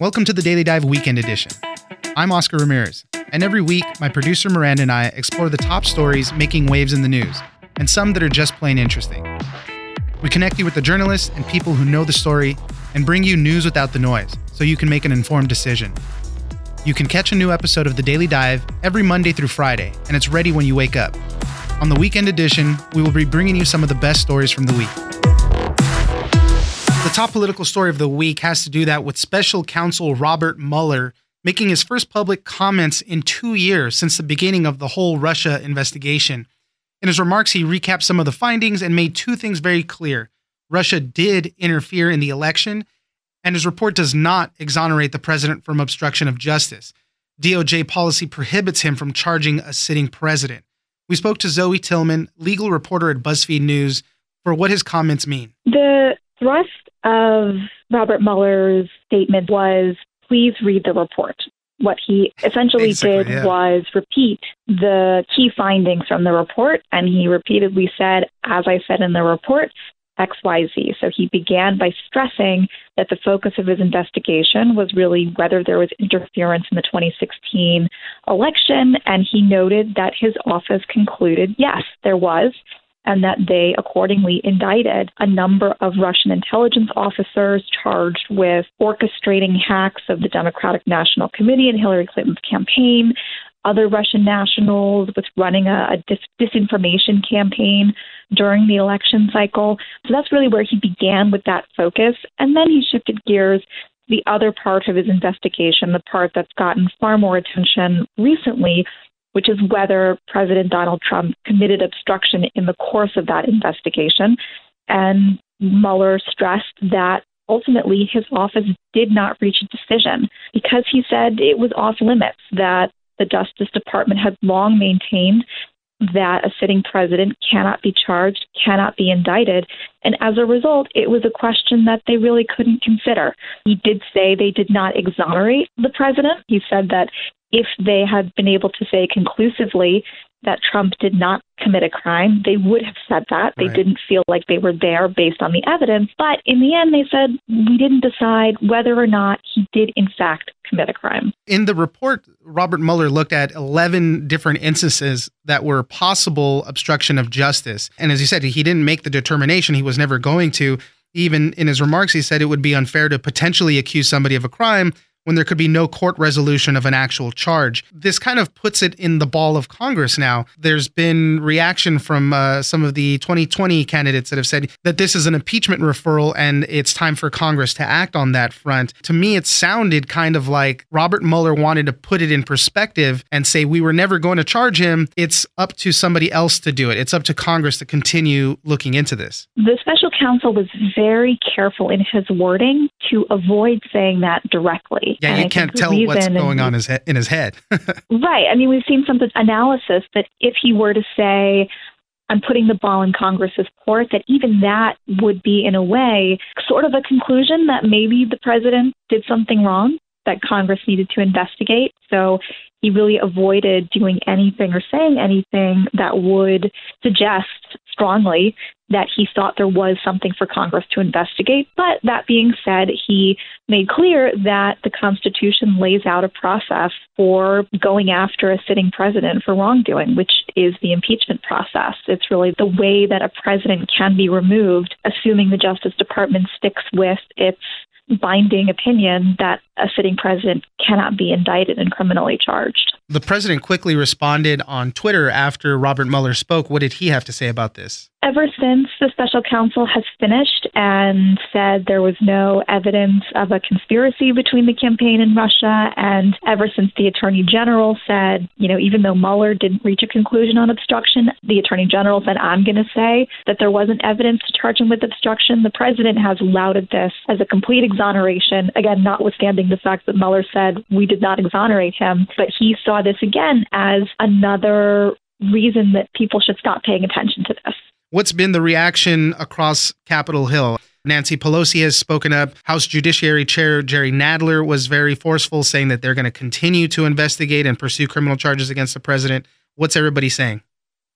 Welcome to the Daily Dive Weekend Edition. I'm Oscar Ramirez, and every week, my producer Miranda and I explore the top stories making waves in the news, and some that are just plain interesting. We connect you with the journalists and people who know the story and bring you news without the noise so you can make an informed decision. You can catch a new episode of The Daily Dive every Monday through Friday, and it's ready when you wake up. On the weekend edition, we will be bringing you some of the best stories from the week. The top political story of the week has to do that with special counsel Robert Mueller making his first public comments in two years since the beginning of the whole Russia investigation. In his remarks, he recapped some of the findings and made two things very clear. Russia did interfere in the election, and his report does not exonerate the president from obstruction of justice. DOJ policy prohibits him from charging a sitting president. We spoke to Zoe Tillman, legal reporter at BuzzFeed News, for what his comments mean. The thrust of Robert Mueller's statement was please read the report. What he essentially Basically, did yeah. was repeat the key findings from the report, and he repeatedly said, as I said in the report, XYZ. So he began by stressing that the focus of his investigation was really whether there was interference in the 2016 election, and he noted that his office concluded yes, there was and that they accordingly indicted a number of Russian intelligence officers charged with orchestrating hacks of the Democratic National Committee and Hillary Clinton's campaign, other Russian nationals with running a, a dis- disinformation campaign during the election cycle. So that's really where he began with that focus. And then he shifted gears the other part of his investigation, the part that's gotten far more attention recently, which is whether President Donald Trump committed obstruction in the course of that investigation. And Mueller stressed that ultimately his office did not reach a decision because he said it was off limits, that the Justice Department had long maintained that a sitting president cannot be charged, cannot be indicted. And as a result, it was a question that they really couldn't consider. He did say they did not exonerate the president. He said that if they had been able to say conclusively that Trump did not commit a crime, they would have said that. They Right. didn't feel like they were there based on the evidence. But in the end, they said, we didn't decide whether or not he did, in fact, commit a crime. In the report, Robert Mueller looked at 11 different instances that were possible obstruction of justice. And as you said, he didn't make the determination, he was never going to. Even in his remarks, he said it would be unfair to potentially accuse somebody of a crime when there could be no court resolution of an actual charge. This kind of puts it in the ball of Congress now. There's been reaction from uh, some of the 2020 candidates that have said that this is an impeachment referral and it's time for Congress to act on that front. To me, it sounded kind of like Robert Mueller wanted to put it in perspective and say, we were never going to charge him. It's up to somebody else to do it. It's up to Congress to continue looking into this. The special counsel was very careful in his wording to avoid saying that directly. Yeah, And you I can't tell what's going on his he- in his head. Right. I mean, we've seen some analysis that if he were to say, I'm putting the ball in Congress's court, that even that would be, in a way, sort of a conclusion that maybe the president did something wrong that Congress needed to investigate. So he really avoided doing anything or saying anything that would suggest strongly that he thought there was something for Congress to investigate. But that being said, he made clear that the Constitution lays out a process for going after a sitting president for wrongdoing, which is the impeachment process. It's really the way that a president can be removed, assuming the Justice Department sticks with its binding opinion that a sitting president cannot be indicted and criminally charged. The president quickly responded on Twitter after Robert Mueller spoke. What did he have to say about this? Ever since the special counsel has finished and said there was no evidence of a conspiracy between the campaign and Russia, and ever since the attorney general said, you know, even though Mueller didn't reach a conclusion on obstruction, the attorney general said, I'm going to say that there wasn't evidence to charge him with obstruction. The president has lauded this as a complete exoneration, again, notwithstanding the fact that Mueller said we did not exonerate him, but he saw this again as another reason that people should stop paying attention to this. What's been the reaction across Capitol Hill? Nancy Pelosi has spoken up. House Judiciary Chair Jerry Nadler was very forceful, saying that they're going to continue to investigate and pursue criminal charges against the president. What's everybody saying?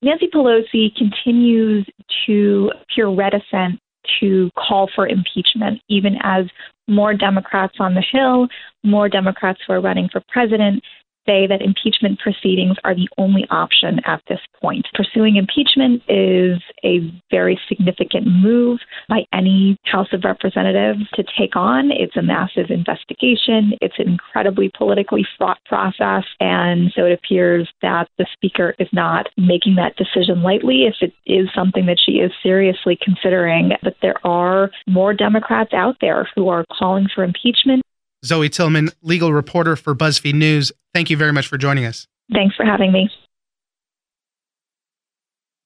Nancy Pelosi continues to appear reticent to call for impeachment, even as more Democrats on the Hill, more Democrats who are running for president say that impeachment proceedings are the only option at this point. Pursuing impeachment is a very significant move by any House of Representatives to take on. It's a massive investigation, it's an incredibly politically fraught process. And so it appears that the Speaker is not making that decision lightly if it is something that she is seriously considering. But there are more Democrats out there who are calling for impeachment. Zoe Tillman, legal reporter for BuzzFeed News. Thank you very much for joining us. Thanks for having me.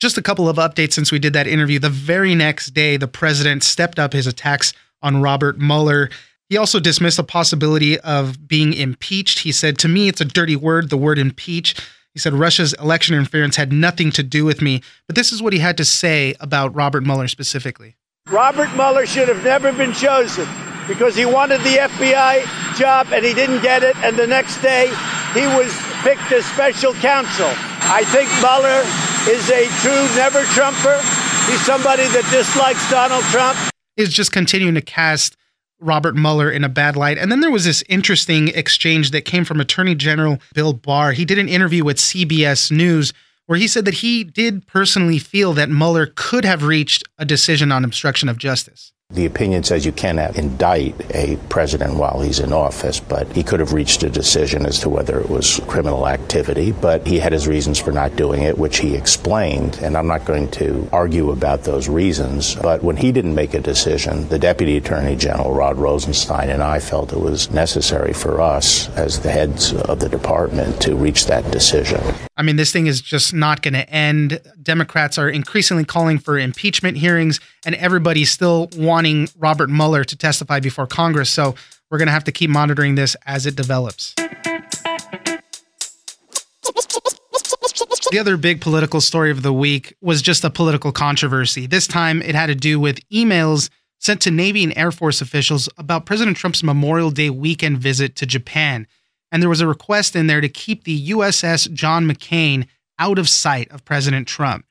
Just a couple of updates since we did that interview. The very next day, the president stepped up his attacks on Robert Mueller. He also dismissed the possibility of being impeached. He said, To me, it's a dirty word, the word impeach. He said Russia's election interference had nothing to do with me. But this is what he had to say about Robert Mueller specifically. Robert Mueller should have never been chosen because he wanted the FBI job and he didn't get it. And the next day, he was picked as special counsel. I think Mueller is a true never Trumper. He's somebody that dislikes Donald Trump. Is just continuing to cast Robert Mueller in a bad light. And then there was this interesting exchange that came from Attorney General Bill Barr. He did an interview with CBS News where he said that he did personally feel that Mueller could have reached a decision on obstruction of justice. The opinion says you cannot indict a president while he's in office, but he could have reached a decision as to whether it was criminal activity. But he had his reasons for not doing it, which he explained. And I'm not going to argue about those reasons. But when he didn't make a decision, the Deputy Attorney General, Rod Rosenstein, and I felt it was necessary for us, as the heads of the department, to reach that decision. I mean, this thing is just not going to end. Democrats are increasingly calling for impeachment hearings, and everybody's still wanting Robert Mueller to testify before Congress. So we're going to have to keep monitoring this as it develops. The other big political story of the week was just a political controversy. This time it had to do with emails sent to Navy and Air Force officials about President Trump's Memorial Day weekend visit to Japan and there was a request in there to keep the USS John McCain out of sight of President Trump.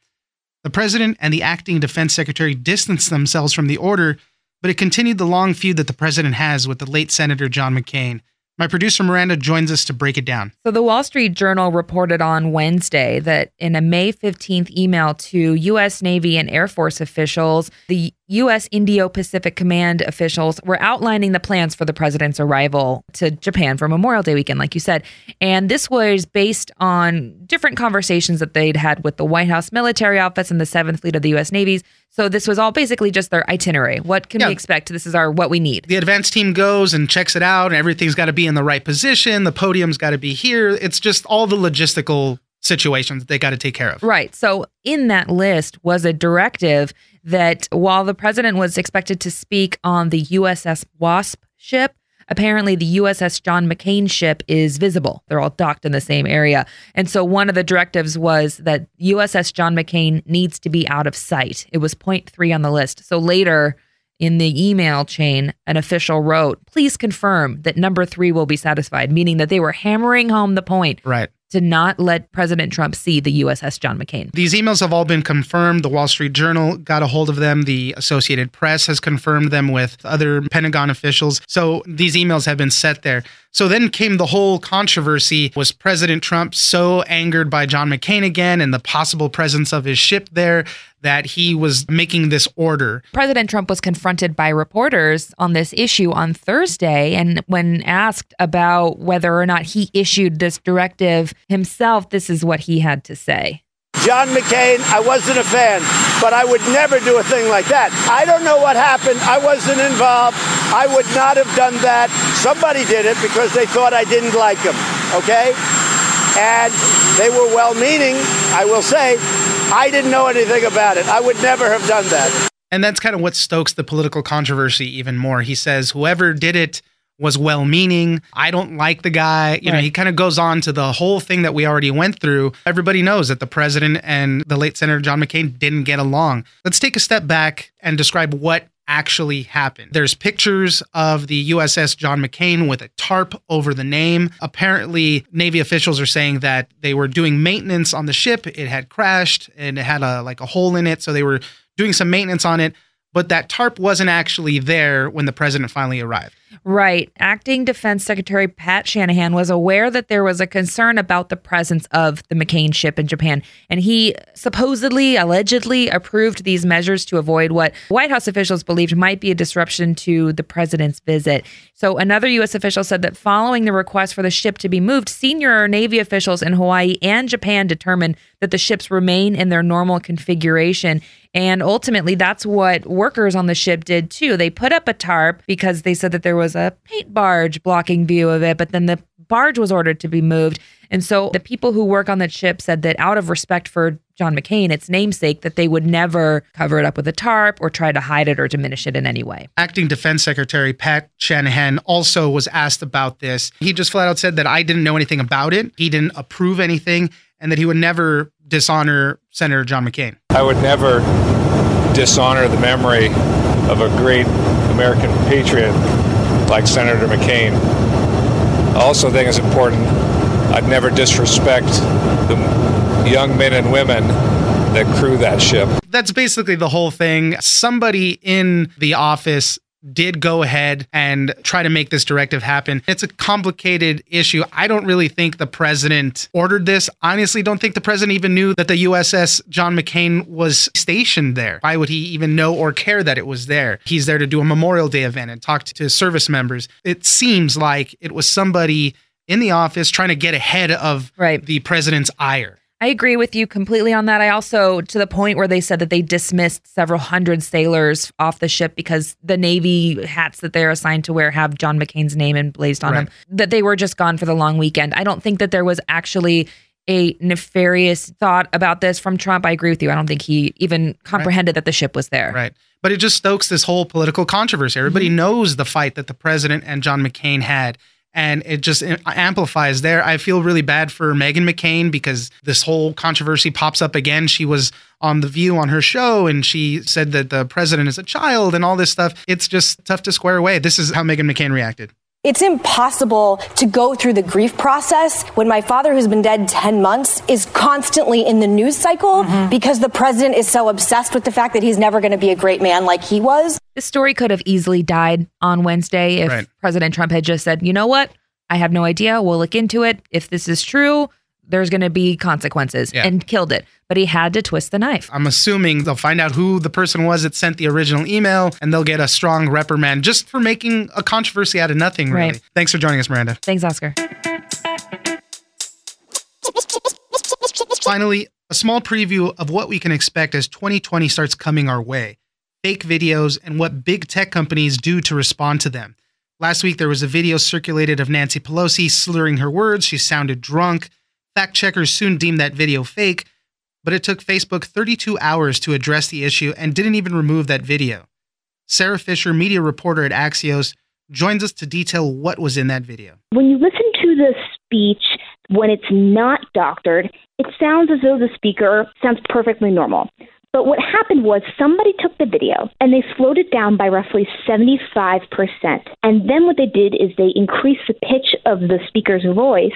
The president and the acting defense secretary distanced themselves from the order, but it continued the long feud that the president has with the late Senator John McCain. My producer Miranda joins us to break it down. So, the Wall Street Journal reported on Wednesday that in a May 15th email to U.S. Navy and Air Force officials, the U.S. Indo Pacific Command officials were outlining the plans for the president's arrival to Japan for Memorial Day weekend, like you said. And this was based on different conversations that they'd had with the White House Military Office and the Seventh Fleet of the U.S. Navy's. So this was all basically just their itinerary. What can yeah. we expect? This is our what we need. The advance team goes and checks it out, and everything's got to be in the right position. The podium's got to be here. It's just all the logistical situations they got to take care of. Right. So in that list was a directive that while the president was expected to speak on the USS Wasp ship, apparently the USS John McCain ship is visible. They're all docked in the same area. And so one of the directives was that USS John McCain needs to be out of sight. It was point three on the list. So later in the email chain, an official wrote, please confirm that number three will be satisfied, meaning that they were hammering home the point right to not let President Trump see the USS John McCain. These emails have all been confirmed. The Wall Street Journal got a hold of them. The Associated Press has confirmed them with other Pentagon officials. So these emails have been set there. So then came the whole controversy. Was President Trump so angered by John McCain again and the possible presence of his ship there that he was making this order? President Trump was confronted by reporters on this issue on Thursday. And when asked about whether or not he issued this directive himself, this is what he had to say. John McCain, I wasn't a fan, but I would never do a thing like that. I don't know what happened. I wasn't involved. I would not have done that. Somebody did it because they thought I didn't like him, okay? And they were well meaning, I will say. I didn't know anything about it. I would never have done that. And that's kind of what stokes the political controversy even more. He says, whoever did it, was well meaning. I don't like the guy. You right. know, he kind of goes on to the whole thing that we already went through. Everybody knows that the president and the late Senator John McCain didn't get along. Let's take a step back and describe what actually happened. There's pictures of the USS John McCain with a tarp over the name. Apparently, Navy officials are saying that they were doing maintenance on the ship. It had crashed and it had a like a hole in it, so they were doing some maintenance on it but that tarp wasn't actually there when the president finally arrived. Right. Acting Defense Secretary Pat Shanahan was aware that there was a concern about the presence of the McCain ship in Japan, and he supposedly, allegedly approved these measures to avoid what White House officials believed might be a disruption to the president's visit. So, another U.S. official said that following the request for the ship to be moved, senior Navy officials in Hawaii and Japan determined that the ships remain in their normal configuration. And ultimately, that's what workers on the ship did too. They put up a tarp because they said that there was a paint barge blocking view of it, but then the barge was ordered to be moved. And so the people who work on the ship said that out of respect for John McCain, its namesake, that they would never cover it up with a tarp or try to hide it or diminish it in any way. Acting Defense Secretary Pat Shanahan also was asked about this. He just flat out said that I didn't know anything about it. He didn't approve anything and that he would never dishonor Senator John McCain. I would never dishonor the memory of a great American patriot like Senator McCain. I also think it's important I'd never disrespect the young men and women that crew that ship. That's basically the whole thing. Somebody in the office did go ahead and try to make this directive happen. It's a complicated issue. I don't really think the president ordered this. Honestly, don't think the president even knew that the USS John McCain was stationed there. Why would he even know or care that it was there? He's there to do a Memorial Day event and talk to service members. It seems like it was somebody in the office trying to get ahead of right. the president's ire. I agree with you completely on that. I also, to the point where they said that they dismissed several hundred sailors off the ship because the Navy hats that they're assigned to wear have John McCain's name emblazoned on Right. them, that they were just gone for the long weekend. I don't think that there was actually a nefarious thought about this from Trump. I agree with you. I don't think he even comprehended that the ship was there. Right. But it just stokes this whole political controversy. Everybody mm-hmm. knows the fight that the president and John McCain had. And it just amplifies there. I feel really bad for Meghan McCain because this whole controversy pops up again. She was on The View on her show and she said that the president is a child and all this stuff. It's just tough to square away. This is how Meghan McCain reacted. It's impossible to go through the grief process when my father, who's been dead 10 months, is constantly in the news cycle mm-hmm. because the president is so obsessed with the fact that he's never going to be a great man like he was. This story could have easily died on Wednesday if Right. President Trump had just said, you know what? I have no idea. We'll look into it. If this is true, there's going to be consequences Yeah. and killed it. But he had to twist the knife. I'm assuming they'll find out who the person was that sent the original email and they'll get a strong reprimand just for making a controversy out of nothing, really. Right. Thanks for joining us, Miranda. Thanks, Oscar. Finally, a small preview of what we can expect as 2020 starts coming our way fake videos and what big tech companies do to respond to them. Last week, there was a video circulated of Nancy Pelosi slurring her words. She sounded drunk. Fact checkers soon deemed that video fake, but it took Facebook 32 hours to address the issue and didn't even remove that video. Sara Fischer, media reporter at Axios, joins us to detail what was in that video. when you listen to the speech when it's not doctored, it sounds as though the speaker sounds perfectly normal. But what happened was somebody took the video and they slowed it down by roughly 75%. And then what they did is they increased the pitch of the speaker's voice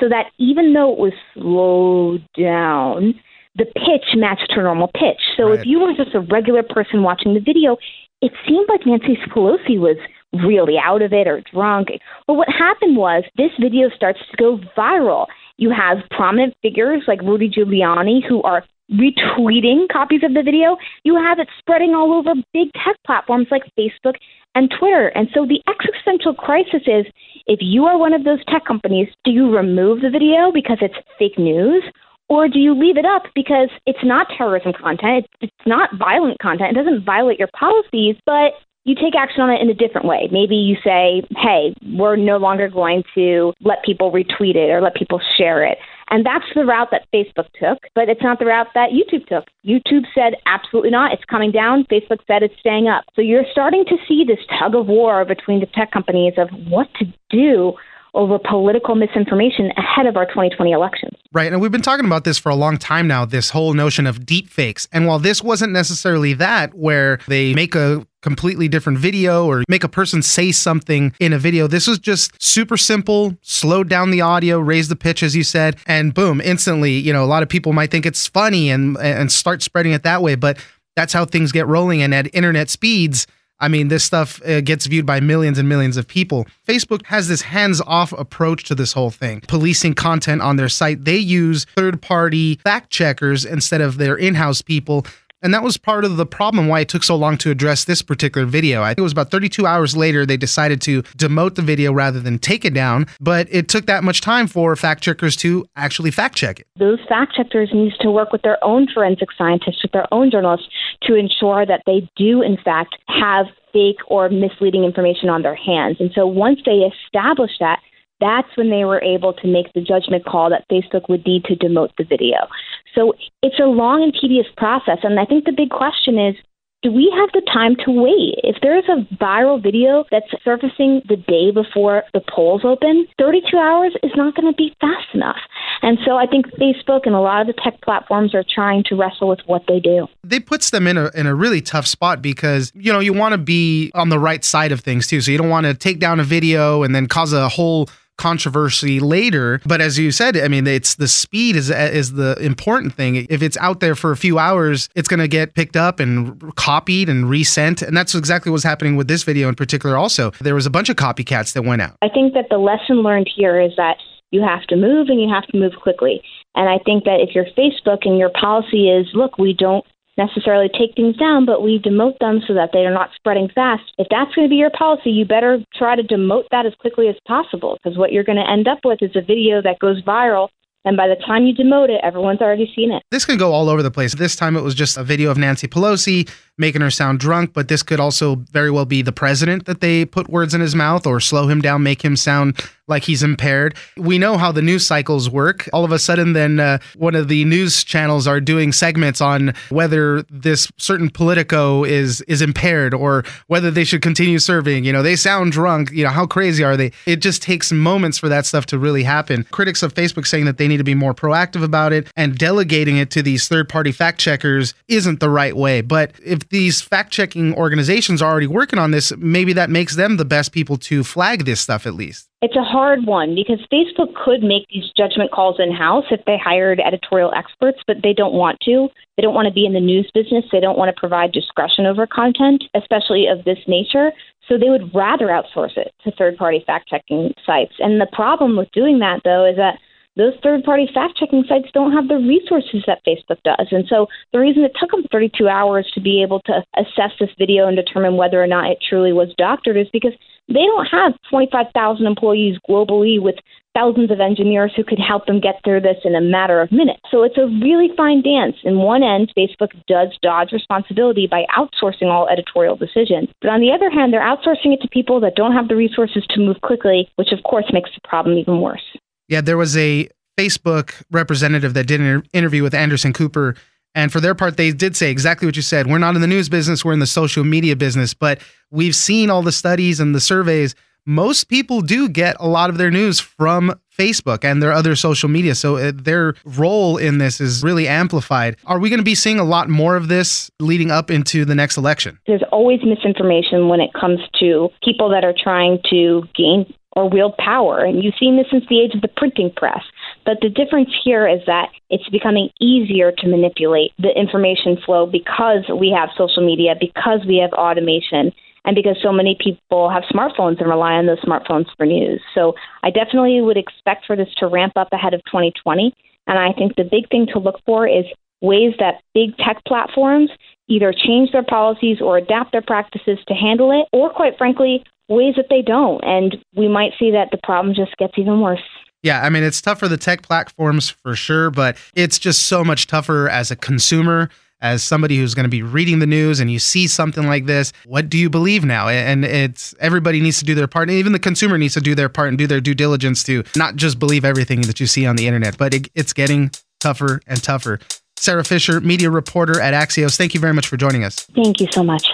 so that even though it was slowed down, the pitch matched her normal pitch. So Right. if you were just a regular person watching the video, it seemed like Nancy Pelosi was really out of it or drunk. But what happened was this video starts to go viral. You have prominent figures like Rudy Giuliani who are retweeting copies of the video. You have it spreading all over big tech platforms like Facebook and Twitter. And so the existential crisis is if you are one of those tech companies, do you remove the video because it's fake news? Or do you leave it up because it's not terrorism content? It's, not violent content. It doesn't violate your policies, but you take action on it in a different way. Maybe you say, hey, we're no longer going to let people retweet it or let people share it. And that's the route that Facebook took, but it's not the route that YouTube took. YouTube said, absolutely not, it's coming down. Facebook said it's staying up. So you're starting to see this tug of war between the tech companies of what to do over political misinformation ahead of our 2020 elections. Right. And we've been talking about this for a long time now this whole notion of deep fakes. And while this wasn't necessarily that, where they make a completely different video or make a person say something in a video, this was just super simple, slowed down the audio, raised the pitch, as you said, and boom, instantly, you know, a lot of people might think it's funny and, and start spreading it that way. But that's how things get rolling. And at internet speeds, I mean, this stuff uh, gets viewed by millions and millions of people. Facebook has this hands off approach to this whole thing, policing content on their site. They use third party fact checkers instead of their in house people and that was part of the problem why it took so long to address this particular video. I think it was about 32 hours later they decided to demote the video rather than take it down, but it took that much time for fact checkers to actually fact check it. Those fact checkers need to work with their own forensic scientists, with their own journalists to ensure that they do in fact have fake or misleading information on their hands. And so once they establish that, that's when they were able to make the judgment call that Facebook would need to demote the video. So it's a long and tedious process. And I think the big question is do we have the time to wait? If there is a viral video that's surfacing the day before the polls open, 32 hours is not going to be fast enough. And so I think Facebook and a lot of the tech platforms are trying to wrestle with what they do. They puts them in a in a really tough spot because, you know, you want to be on the right side of things too. So you don't want to take down a video and then cause a whole controversy later. But as you said, I mean, it's the speed is is the important thing. If it's out there for a few hours, it's going to get picked up and copied and resent, and that's exactly what's happening with this video in particular. Also, there was a bunch of copycats that went out. I think that the lesson learned here is that you have to move and you have to move quickly. And I think that if you're Facebook and your policy is, look, we don't necessarily take things down, but we demote them so that they are not spreading fast. If that's going to be your policy, you better try to demote that as quickly as possible because what you're going to end up with is a video that goes viral and by the time you demote it, everyone's already seen it. This can go all over the place. This time it was just a video of Nancy Pelosi making her sound drunk, but this could also very well be the president that they put words in his mouth or slow him down, make him sound like he's impaired. We know how the news cycles work. All of a sudden, then uh, one of the news channels are doing segments on whether this certain politico is is impaired or whether they should continue serving. You know, they sound drunk. You know, how crazy are they? It just takes moments for that stuff to really happen. Critics of Facebook saying that they need to be more proactive about it and delegating it to these third party fact checkers isn't the right way. But if these fact checking organizations are already working on this, maybe that makes them the best people to flag this stuff at least. It's a hard one because Facebook could make these judgment calls in house if they hired editorial experts, but they don't want to. They don't want to be in the news business. They don't want to provide discretion over content, especially of this nature. So they would rather outsource it to third party fact checking sites. And the problem with doing that, though, is that those third party fact checking sites don't have the resources that Facebook does. And so the reason it took them 32 hours to be able to assess this video and determine whether or not it truly was doctored is because they don't have 25,000 employees globally with thousands of engineers who could help them get through this in a matter of minutes. So it's a really fine dance. In one end, Facebook does dodge responsibility by outsourcing all editorial decisions. But on the other hand, they're outsourcing it to people that don't have the resources to move quickly, which of course makes the problem even worse. Yeah, there was a Facebook representative that did an interview with Anderson Cooper. And for their part, they did say exactly what you said. We're not in the news business, we're in the social media business. But we've seen all the studies and the surveys. Most people do get a lot of their news from Facebook and their other social media. So uh, their role in this is really amplified. Are we going to be seeing a lot more of this leading up into the next election? There's always misinformation when it comes to people that are trying to gain or wield power. And you've seen this since the age of the printing press. But the difference here is that it's becoming easier to manipulate the information flow because we have social media, because we have automation, and because so many people have smartphones and rely on those smartphones for news. So I definitely would expect for this to ramp up ahead of 2020. And I think the big thing to look for is ways that big tech platforms either change their policies or adapt their practices to handle it, or quite frankly, ways that they don't. And we might see that the problem just gets even worse. Yeah, I mean, it's tough for the tech platforms for sure, but it's just so much tougher as a consumer, as somebody who's going to be reading the news and you see something like this. What do you believe now? And it's everybody needs to do their part. And even the consumer needs to do their part and do their due diligence to not just believe everything that you see on the internet, but it, it's getting tougher and tougher. Sara Fischer, media reporter at Axios, thank you very much for joining us. Thank you so much.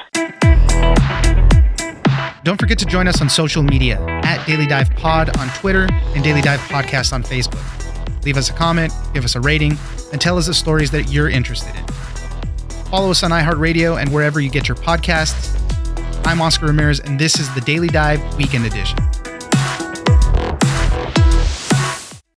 Don't forget to join us on social media at Daily Dive Pod on Twitter and Daily Dive Podcast on Facebook. Leave us a comment, give us a rating, and tell us the stories that you're interested in. Follow us on iHeartRadio and wherever you get your podcasts. I'm Oscar Ramirez, and this is the Daily Dive Weekend Edition.